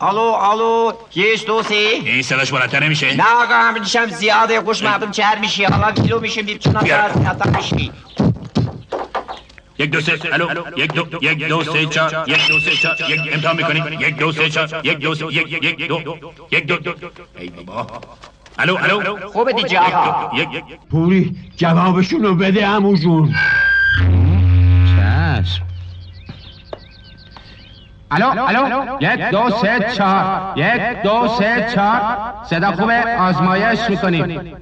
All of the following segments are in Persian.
الو الو کیش دوستی این صداش بلندتر نمیشه نه آقا همین زیاده خوش مردم چهر میشی حالا کیلو میشیم دیم چون بیار. از میشی یک دو سه الو یک دو یک دو سه چهار یک دو سه چهار یک امتحان می‌کنیم یک دو سه چهار یک دو سه یک یک دو یک دو ای بابا الو الو خوبه دیجی آقا یک یک پوری جوابشون رو بده همون جون چشم الو الو یک دو سه چهار یک دو سه چهار صدا خوبه آزمایش می‌کنیم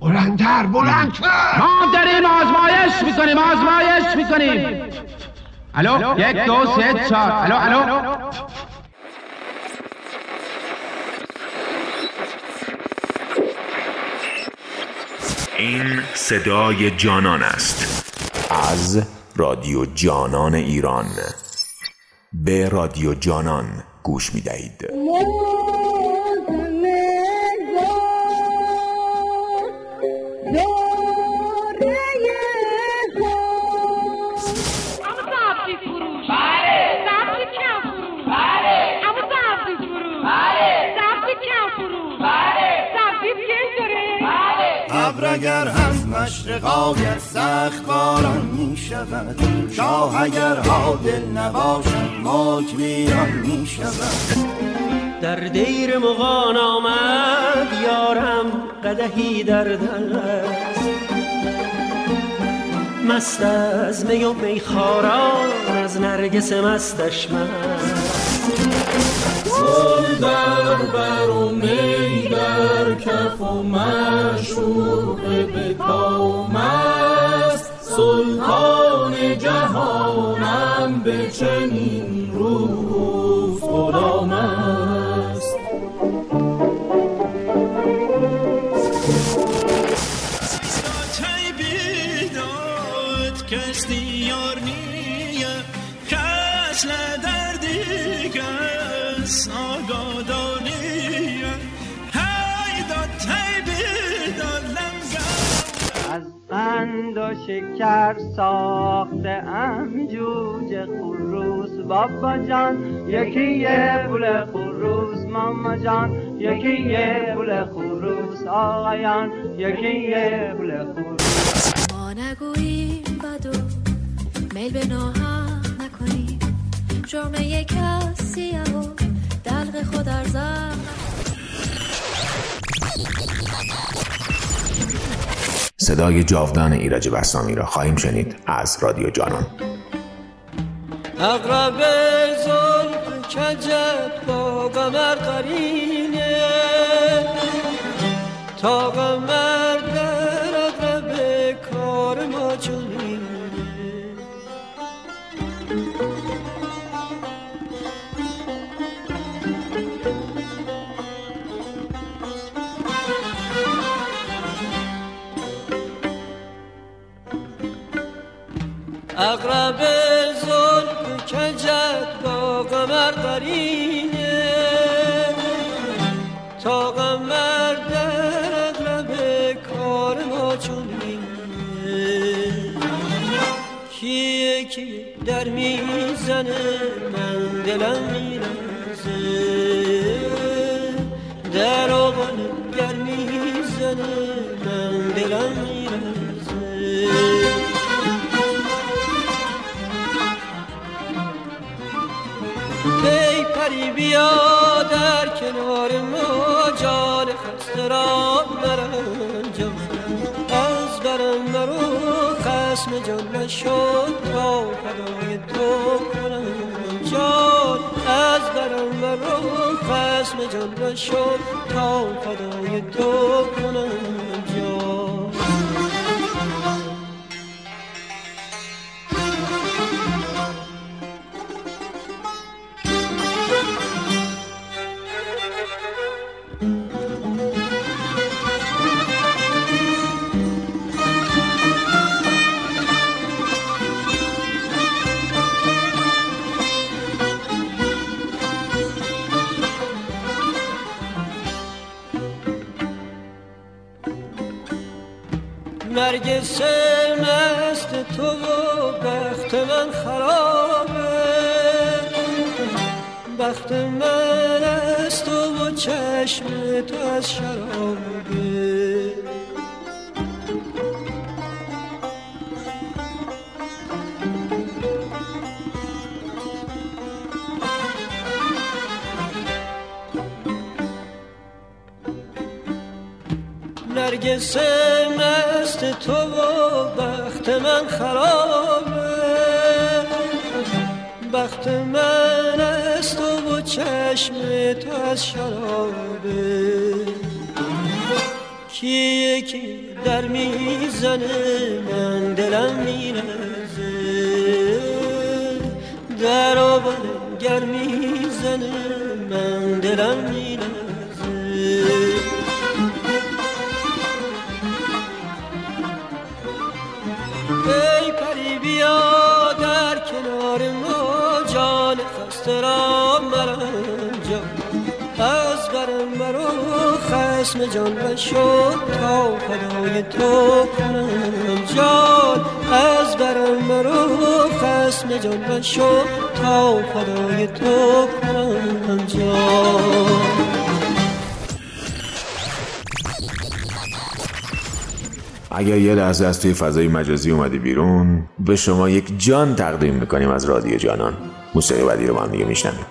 بلندتر بلندتر ما داریم آزمایش می‌کنیم آزمایش می‌کنیم الو یک دو سه چهار الو الو این صدای جانان است. از رادیو جانان ایران. به رادیو جانان گوش می دهید ابر اگر مشرقایت سخت باران می شود شاه اگر عادل نباشد ماک ویران می شود در دیر مغان آمد یارم قدهی در دست مست از می و میخاران از نرگس مستش مست. گل در بر و می در کف و مشوق به کام است. سلطان جهانم به چنین روز غلام است. بیداد کسی یار نیه کس لدردی از قند و شکر ساخته ام جوجه خروس. بابا جان یکی یه پول خروس. ماما جان یکی یه پول خروس. آقایان یکی یه پول خروس. ما نگوییم بد و میل به ناهم نکنیم. جرم یک کسیه و دلق خود ارزم صدای جاودان ایرج بستامی را خواهیم شنید از رادیو جانان. اقرب زلف کجت با قمر قرینه تا قمر اقرب زلف کجت با قمر قرینه تا قمر در اقرب کار ما چنینه کیه که در می‌زنه من دلم میرزه در آغن گر می‌زنه بیا در کنار ما جان خسته را مرنجان از برم مرو خسم جان نشد تا فدای تو کنم جان. از برم مرو خسم جان نشد تا فدای تو کنم نرگس مست تو و بخت من خرابه. بخت من از تو و چشم تو از شرابه. نرگس من خرابه. بخت من از تو و چشم تو از شرابه. کی یکی در می‌زنه من دلم میرزه در آبان گر می‌زنه من دلم میرزه خسم جان شد تا فدای تو کنم جان. از برم برو خسم جان شد تا فدای تو کنم جان. اگر یه لحظه از توی فضای مجازی اومدی بیرون به شما یک جان تقدیم می‌کنیم از رادیو جانان. موسیقی بعدی رو با هم دیگه میشنویم.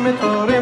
ما چشم تار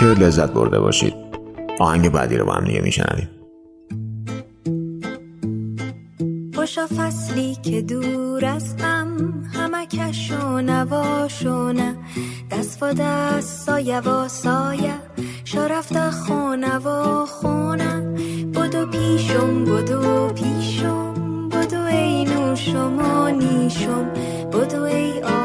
که لذت برده باشید. آهنگ بعدی رو با هم دیگه میشنویم. خوشا فصلی که دور از غم همکش و نواش و نه. دست و دست سایه و سایه شرفت خونه و خونه. بدو پیشم بدو پیشم بدو ای نوشم و نیشم. بدو ای آ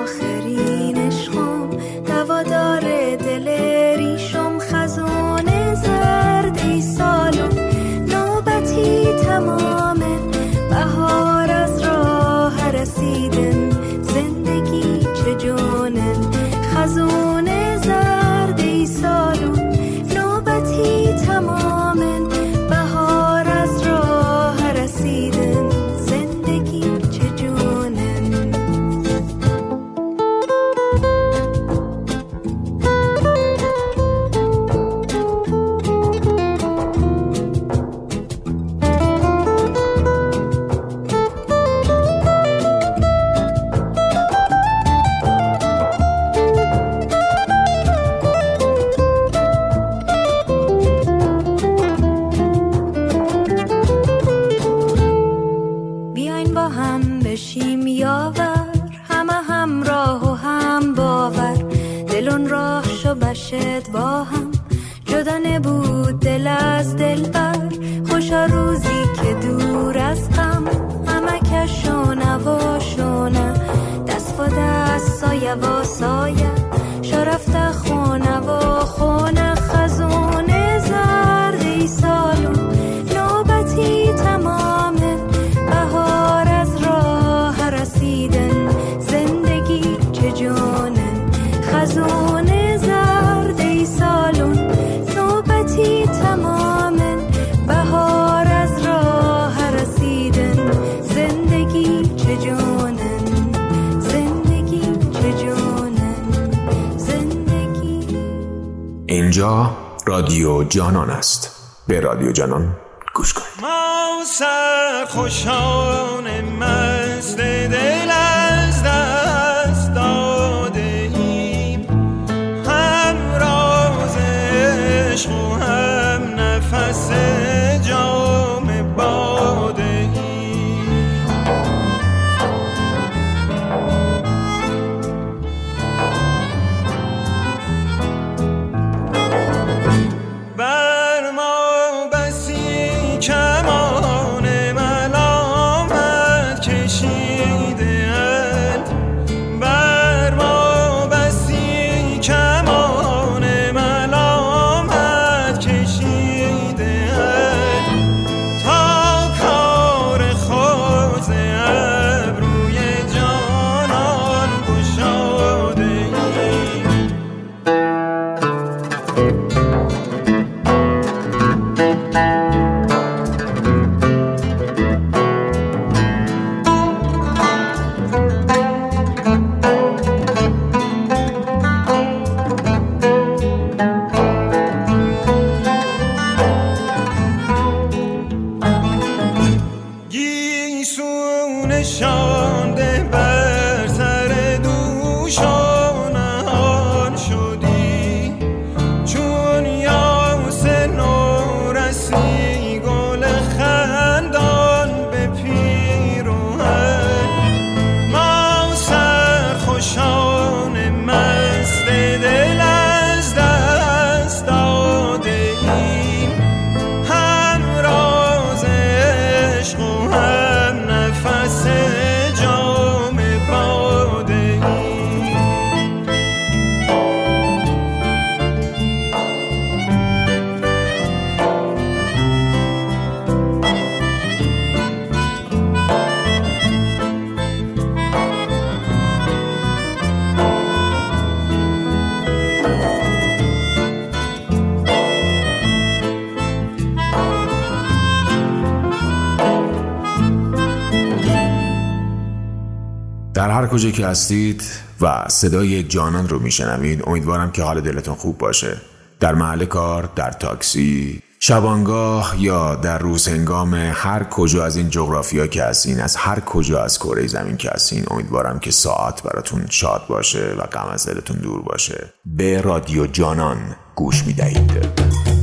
کجا که هستید و صدای جانان رو میشنوید امیدوارم که حال دلتون خوب باشه. در محل کار در تاکسی شبانگاه یا در روز هنگام هر کجا از این جغرافیا که هستین از هر کجا از کره زمین که هستین امیدوارم که ساعت براتون شاد باشه و غم از دلتون دور باشه. به رادیو جانان گوش می‌دهید.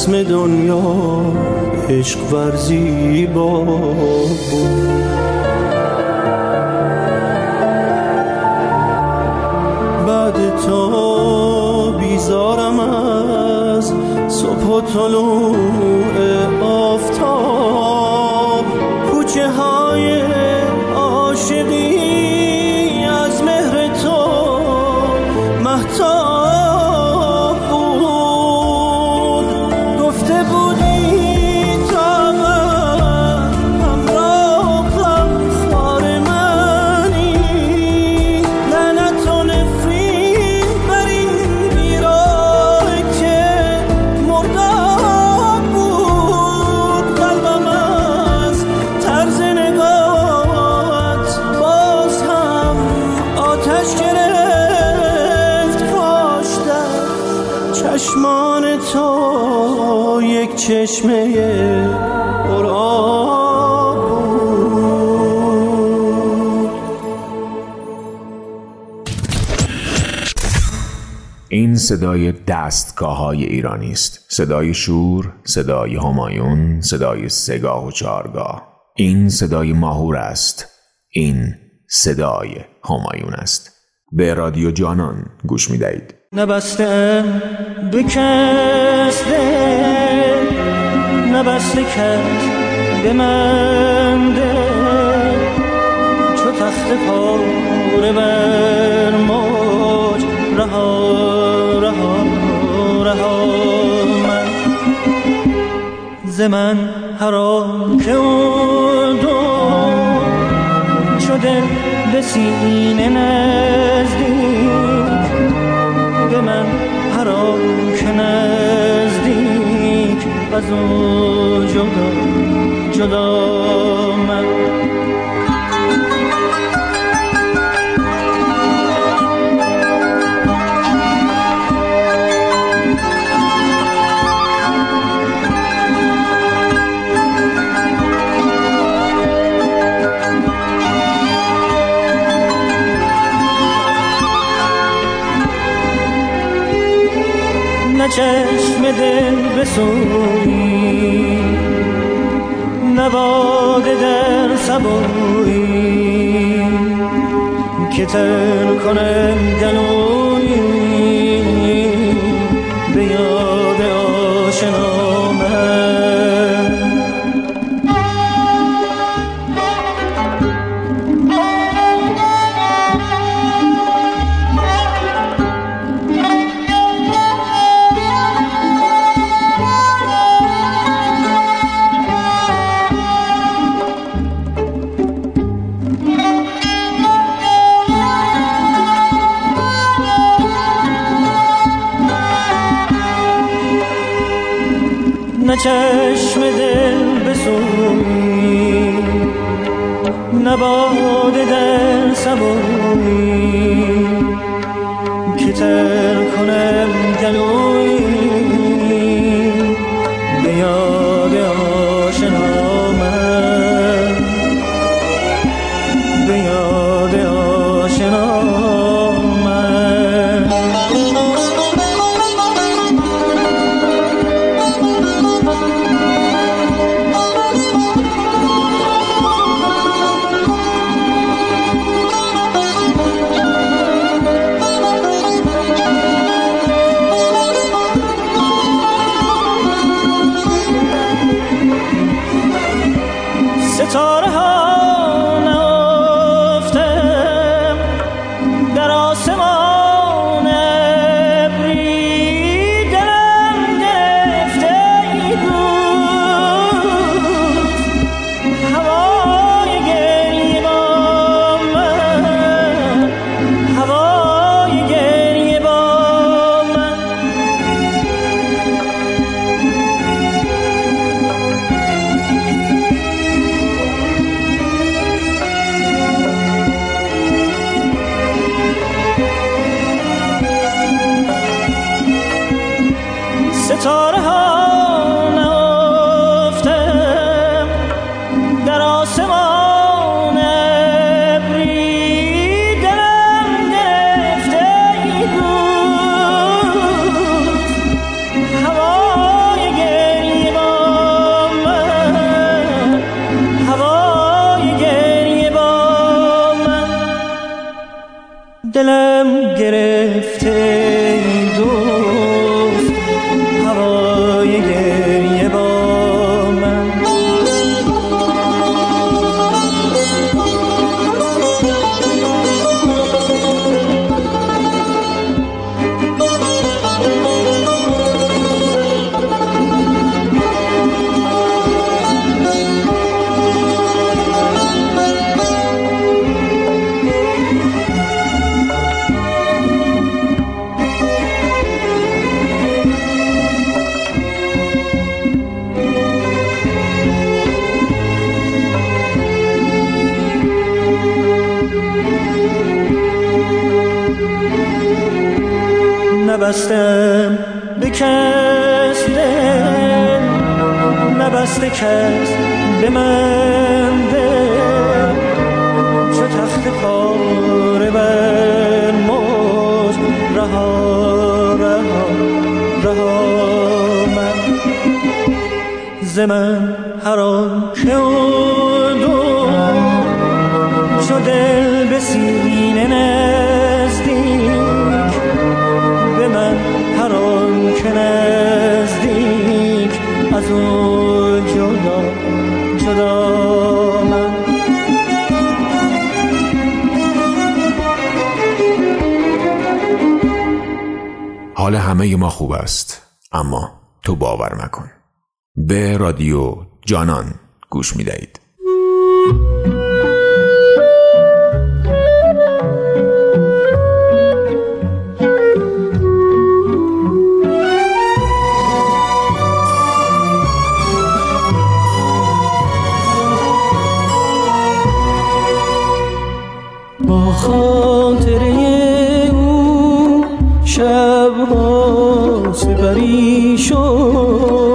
رسم دنیا عشق ورزی با بود. صدای دستگاه های ایرانی است. صدای شور صدای همایون صدای سگاه و چارگاه. این صدای ماهور است. این صدای همایون است. به رادیو جانان گوش می دهید کس دل نبسته کس به من چو تخت پاره بر موج رها رها رها من. ز من حرام که دو دل به سینه نزدیک. به من حرام که نزدیک. از او جدا جدا من. چشم دل بسوی نه باده در سبوی. که تر کنم گلوی. به چشم دل بسوی نه باده در سبوی که تر کنم من هر آنچه دو، شده به سینه نزدیک. به من هر آنچه نزدیک. از اون جدا جدا من. حال همه ما خوب است اما تو باور مکن. به رادیو جانان گوش می دهید. با خاطره او شبها سپری شد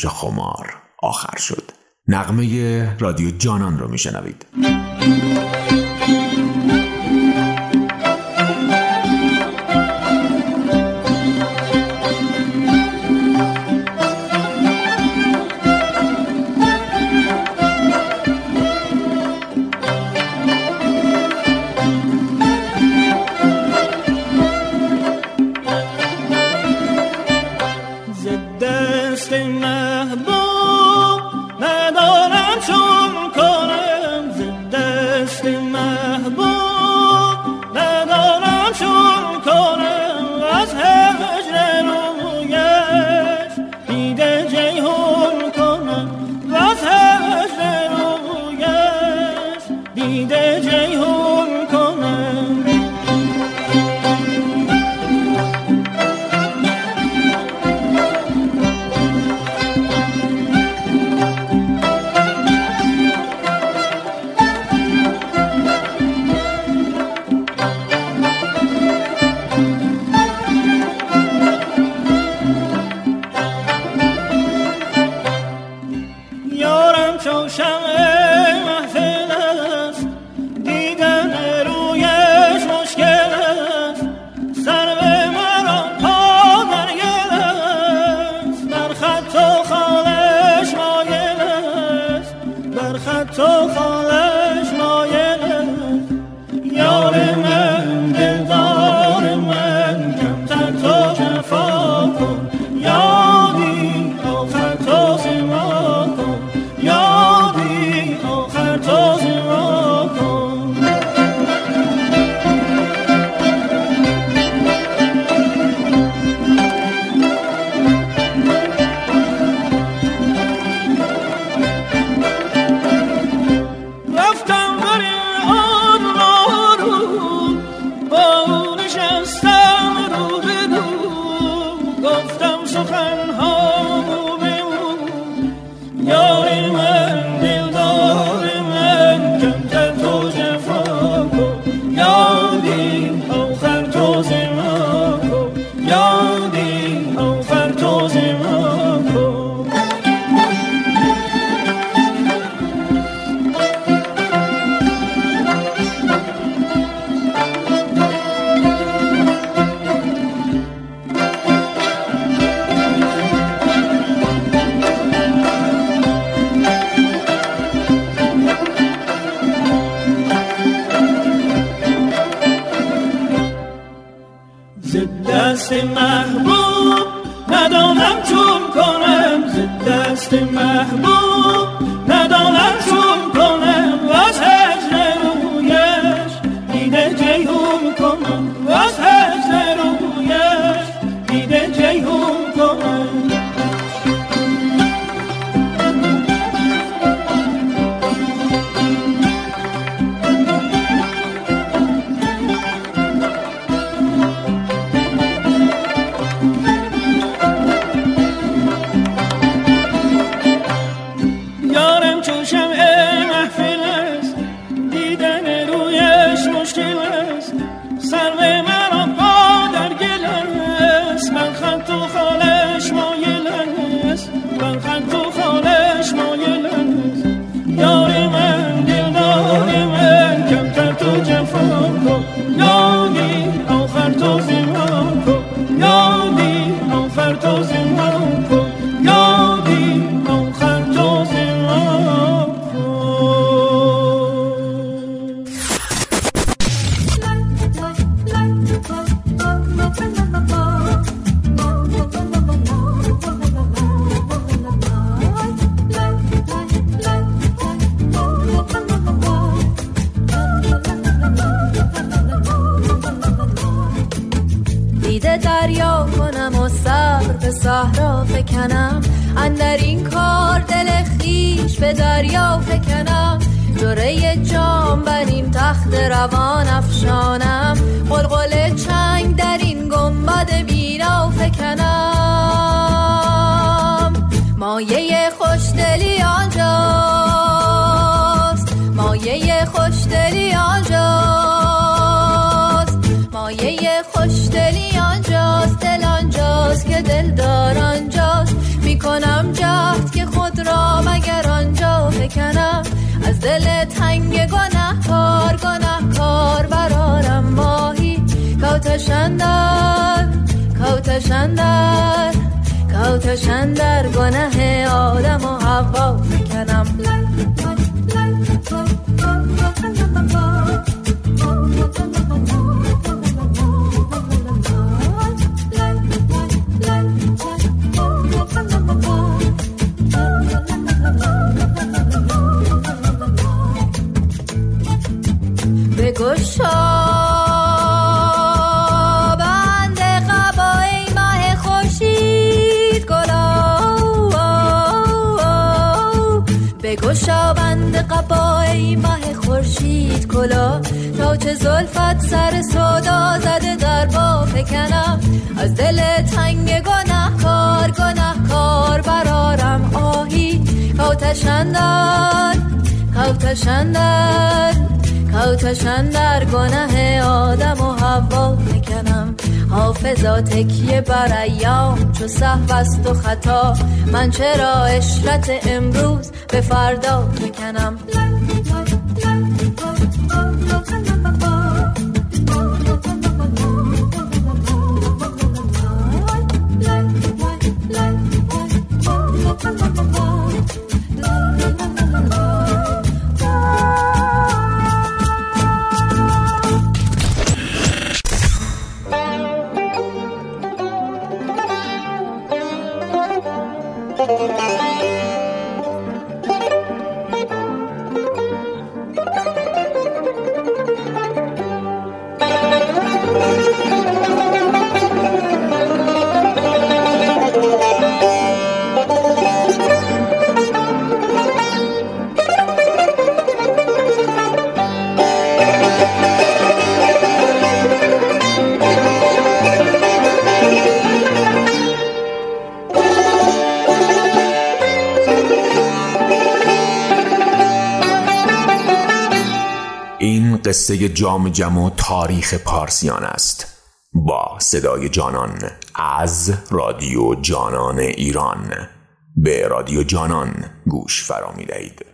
پیش خمار. آخر شد. نغمه رادیو جانان رو میشنوید. دست محبوب بشن در گناه آدم و حوا نکنم حافظا تکیه بر ایام چو صحب است و خطا. من چرا اشرت امروز به فردا می‌کنم؟ قصه جام جم و تاریخ پارسیان است با صدای جانان از رادیو جانان ایران به رادیو جانان گوش فرا می دهید.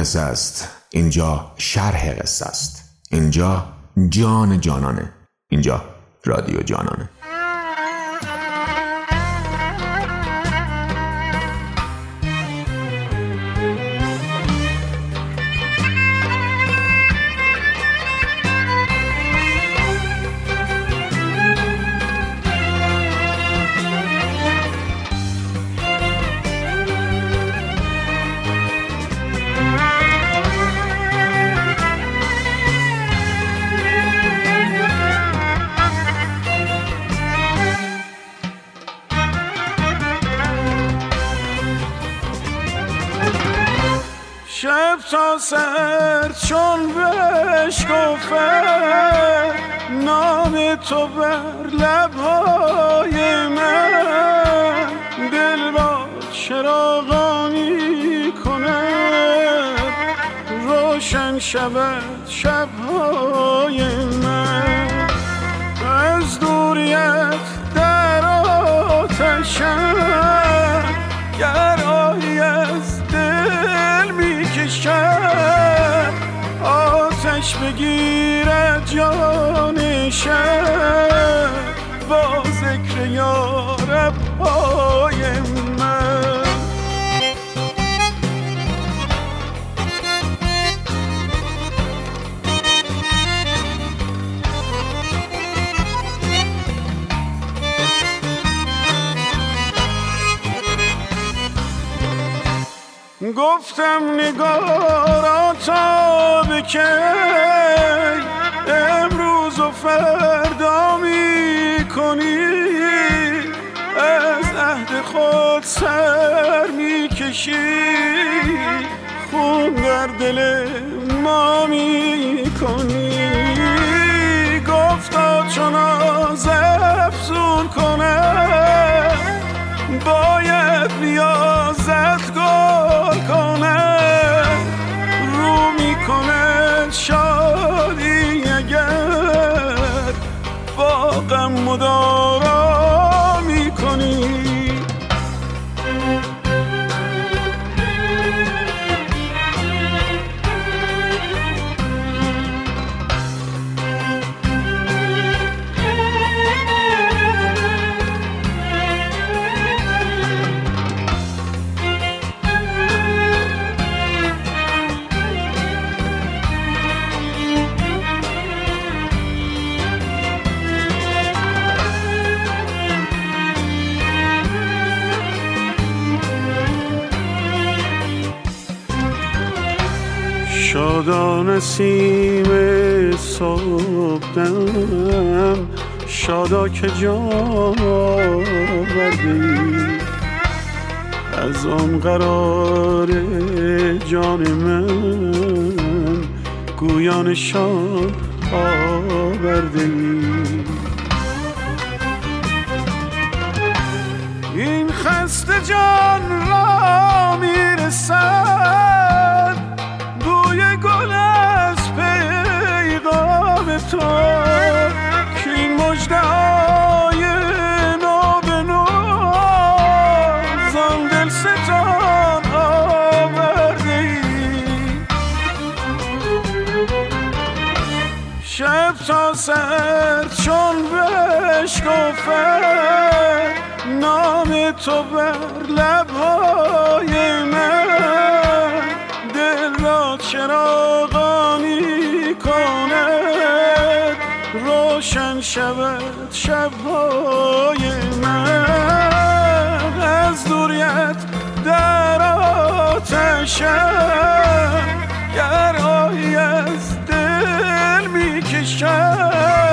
قصه است. اینجا شرح قصه است. اینجا جان جانانه. اینجا رادیو جانانه. بشکفه نام تو بر لبهای من. دل را چراغانی کند روشن شود شبهای بگیرد جان شب. گفتم نگارا تا به کی؟ امروز و فردا می کنی از عهد خود سر می کشی خون در دل ما می کنی گفتا چون آز افزون کنه؟ باید نیازت گل کنه. رو می‌کنه شادی اگر. با غم مدارا می‌کنی. نسیم صبحدم شادا که جان آوردی از آن قرار جان من گویان شان آورده این خسته جان نام تو بر لبهای من. دل را چراغانی کند روشن شود شبهای من. از دوریت در آتشم گرایی از دل می‌کشم.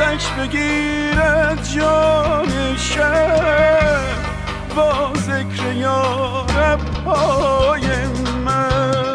آتش بگیرد جان شب با ذکر یارب های من.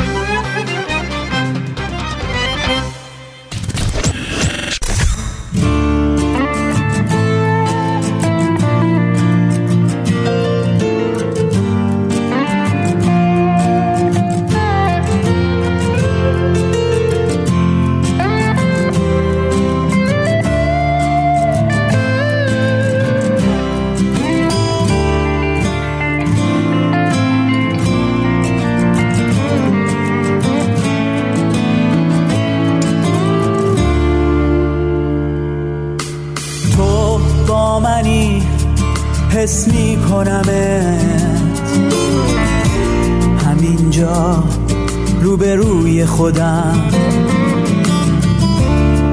خودم.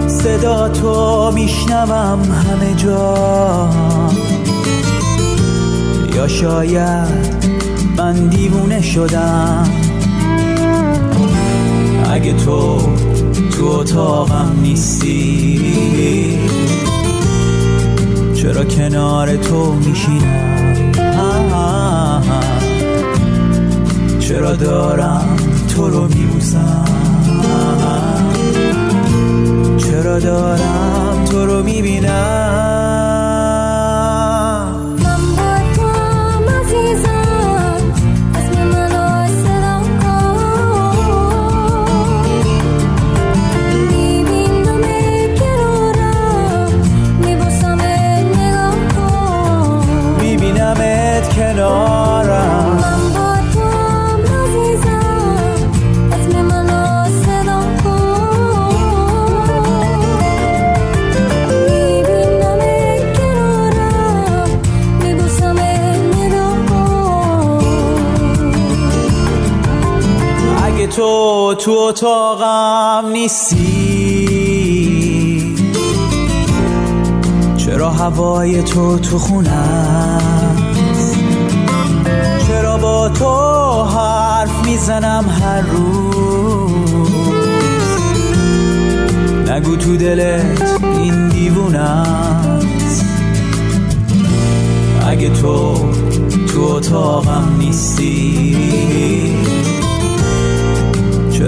صدا تو میشنوم همه جا. یا شاید من دیوونه شدم. اگه تو تو اتاقم نیستی چرا کنار تو میشینم؟ چرا دارم تو رو میبوسم. چرا دارم تو رو می‌بینم؟ تو اتاقم نیستی؟ چرا هوای تو تو خونم چرا با تو حرف می‌زنم هر روز؟ نگو تو دلت این دیوونم اگه تو تو اتاقم نیستی؟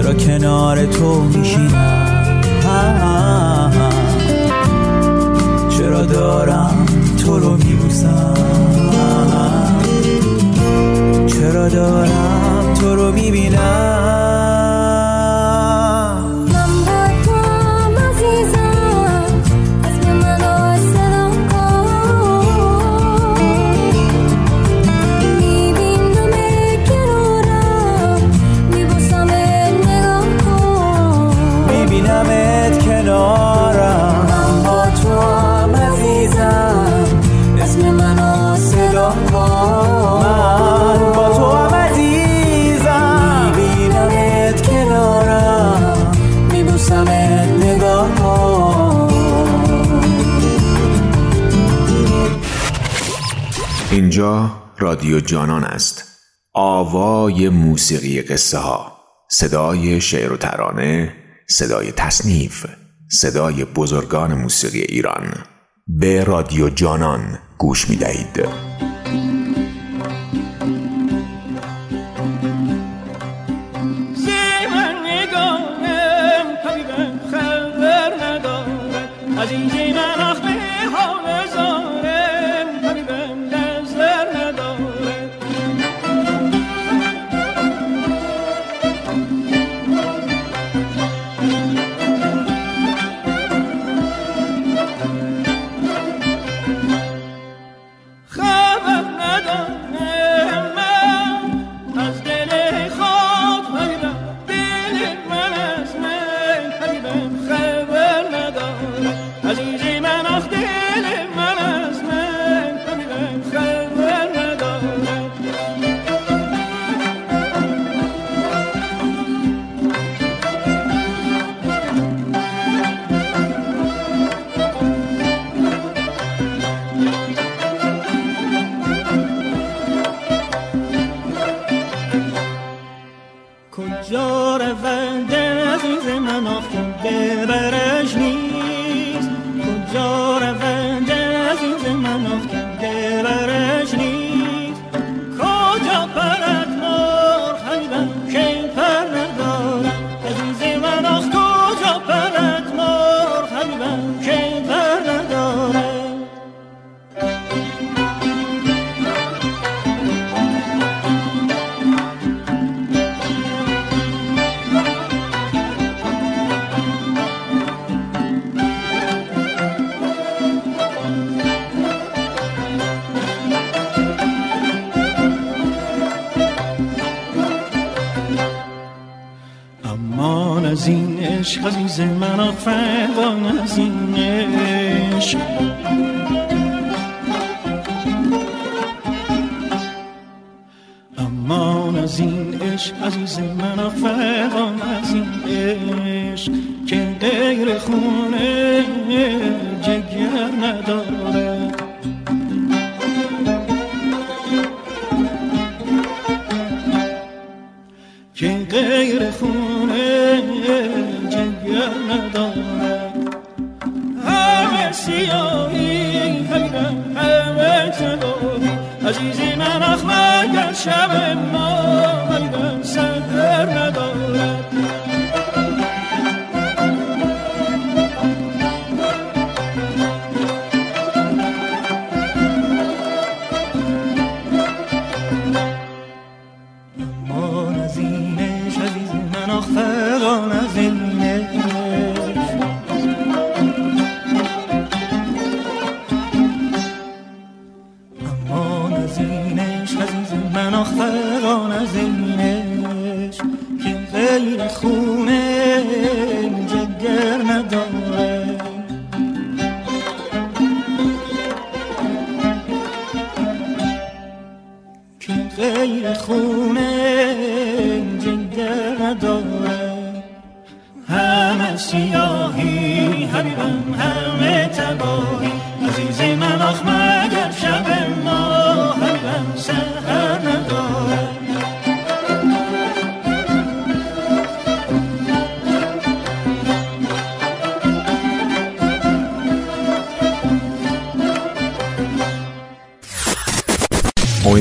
چرا کنار تو میشینم؟ چرا دارم تو رو جانان است. آوای موسیقی قصه ها. صدای شعر و ترانه صدای تصنیف صدای بزرگان موسیقی ایران. به رادیو جانان گوش می دهید.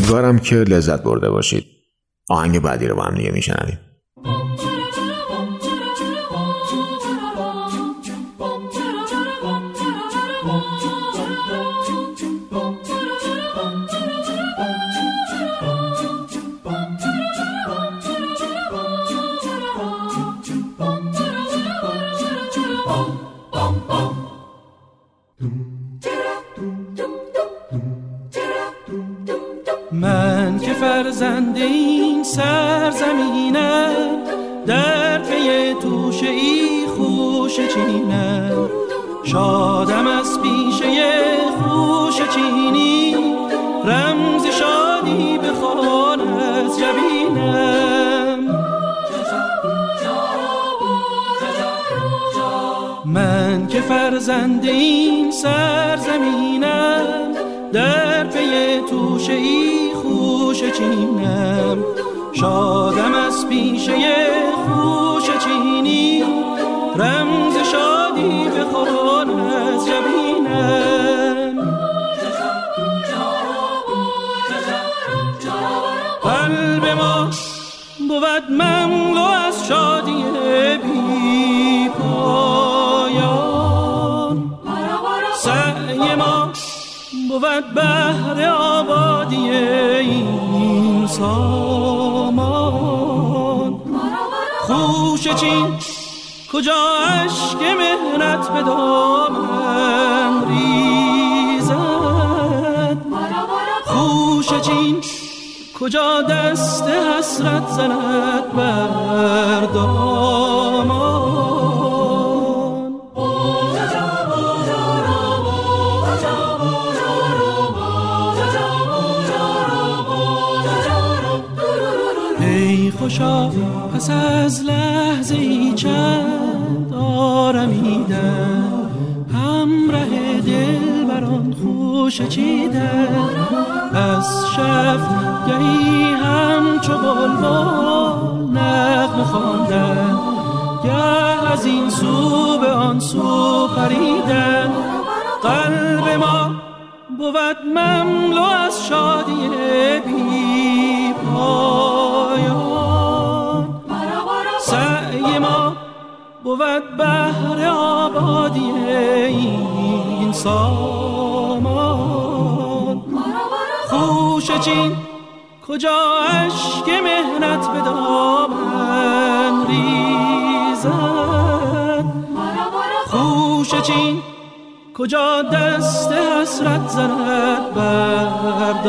امیدوارم که لذت برده باشید. آهنگ بعدی رو با هم دیگه میشنویم. کجا عشق مهنت به دامن ریزد؟ خوش چین کجا دست حسرت زند بر دامان؟ ای خوشا پس از لحظه خوش چیدن از شب گهی همچو بلبل نغمه خواندن گه از این سو به آن سو پریدن قلب ما بود مملو از شادی بی پایان. سعی ما بود بهر آبادی سامان. خوش چین کجا عشق مهنت به دامن ریزد؟ خوش چین کجا دست حسرت زند بر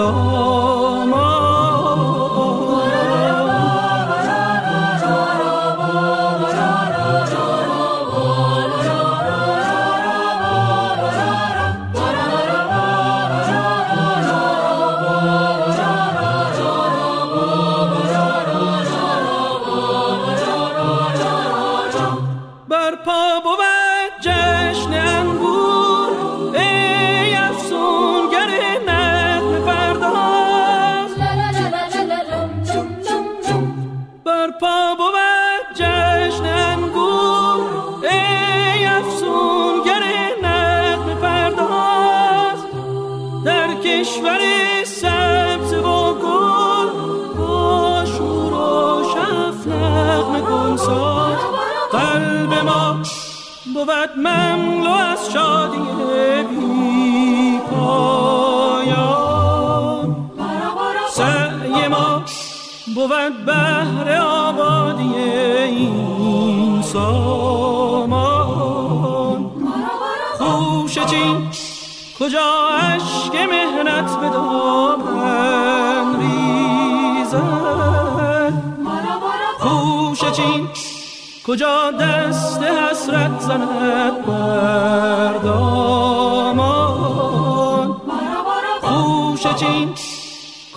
بود مملو از شادی بی پایان سعی ما بود بهر آبادی این سامان. خوش چین کجا عشق مهنت به دامن ریزد؟ چین کجا دست حسرت زند بر دامان خوش چین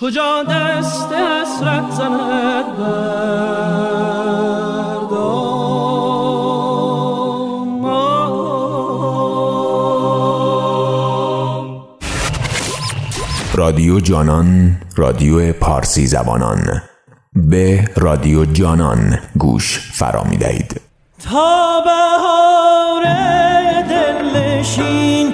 کجا دست حسرت زند بر دامان رادیو جانان رادیو پارسی زبانان به رادیو جانان گوش فرا می دهید تا بهار دلشین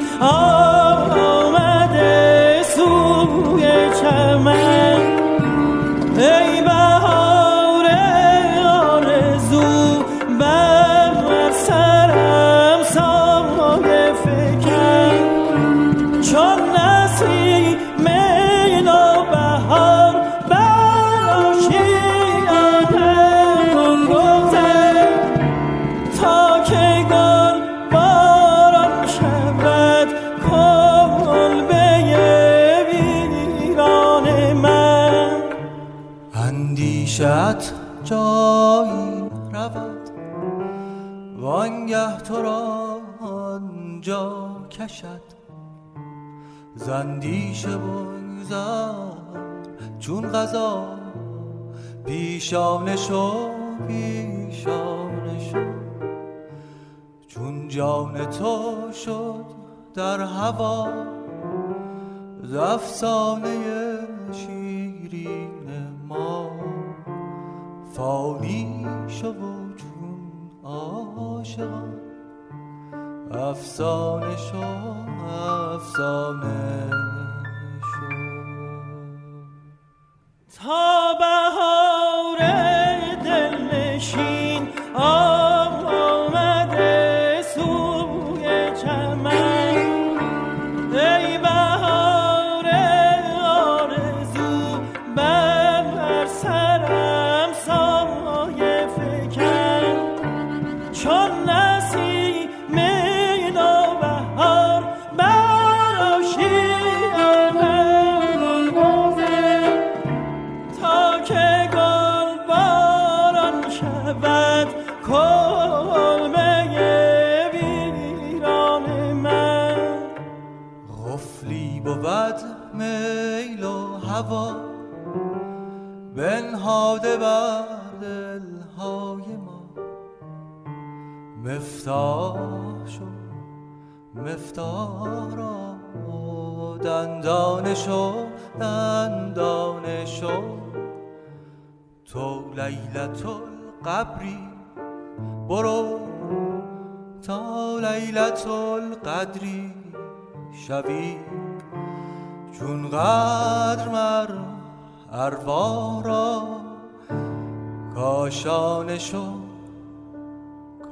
زندیش بگذر چون غذا پیشانه شو پیشانه شو. چون جان تو شد در هوا افسانه شیرین ما. فانی شو و چون عاشقان افسانه شو. افسانه تا بهار هوا بنهاده بر دلهای ما. مفتاح شو مفتاح را دندانه شو دندانه شو تو لیلت القبری برو تا لیلت القدری شوی. چون قدر مر اروا را کاشانه شو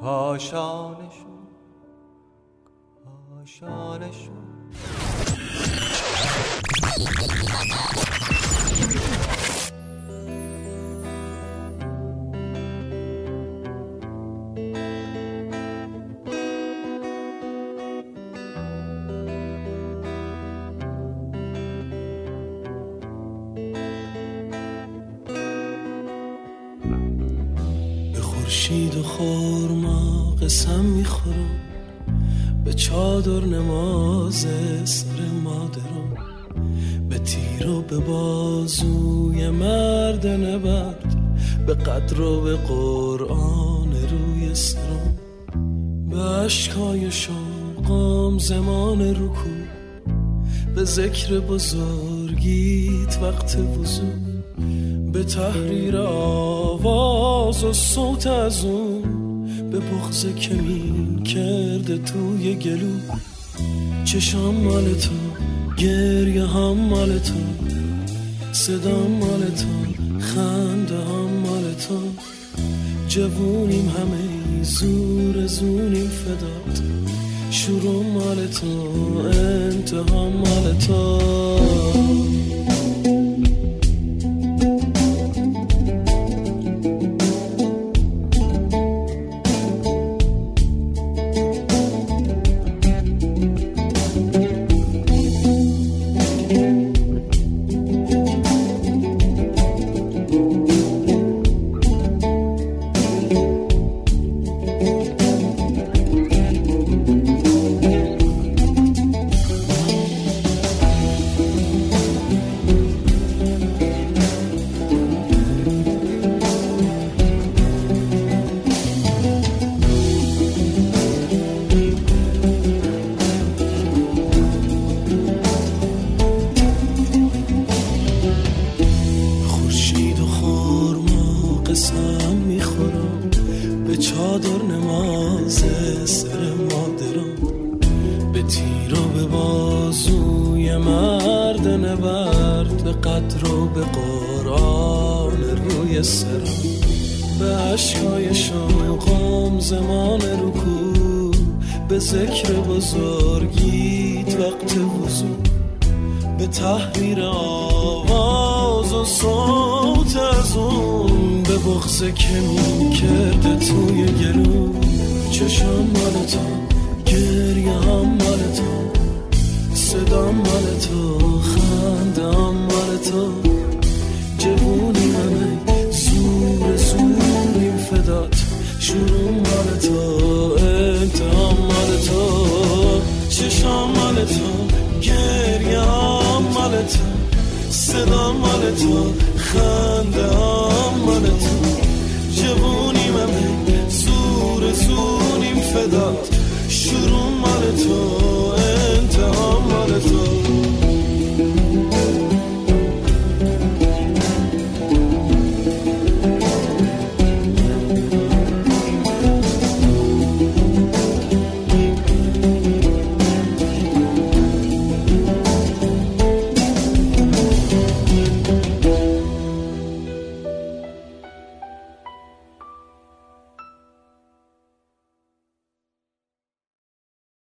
کاشانه شو کاشانه شو. قدر به قرآن روی سرم به عشقای شوقم زمان رکو به ذکر بزرگیت وقت وضو به تحریر آواز و صوت از اون به بغز کمین کرده توی گلو. چشام مال تو گریه هم مال تو. صدا مال تو خنده هم تو. جوونیم همه زور زونیم فدات. شروع مال تو انتها مال تو.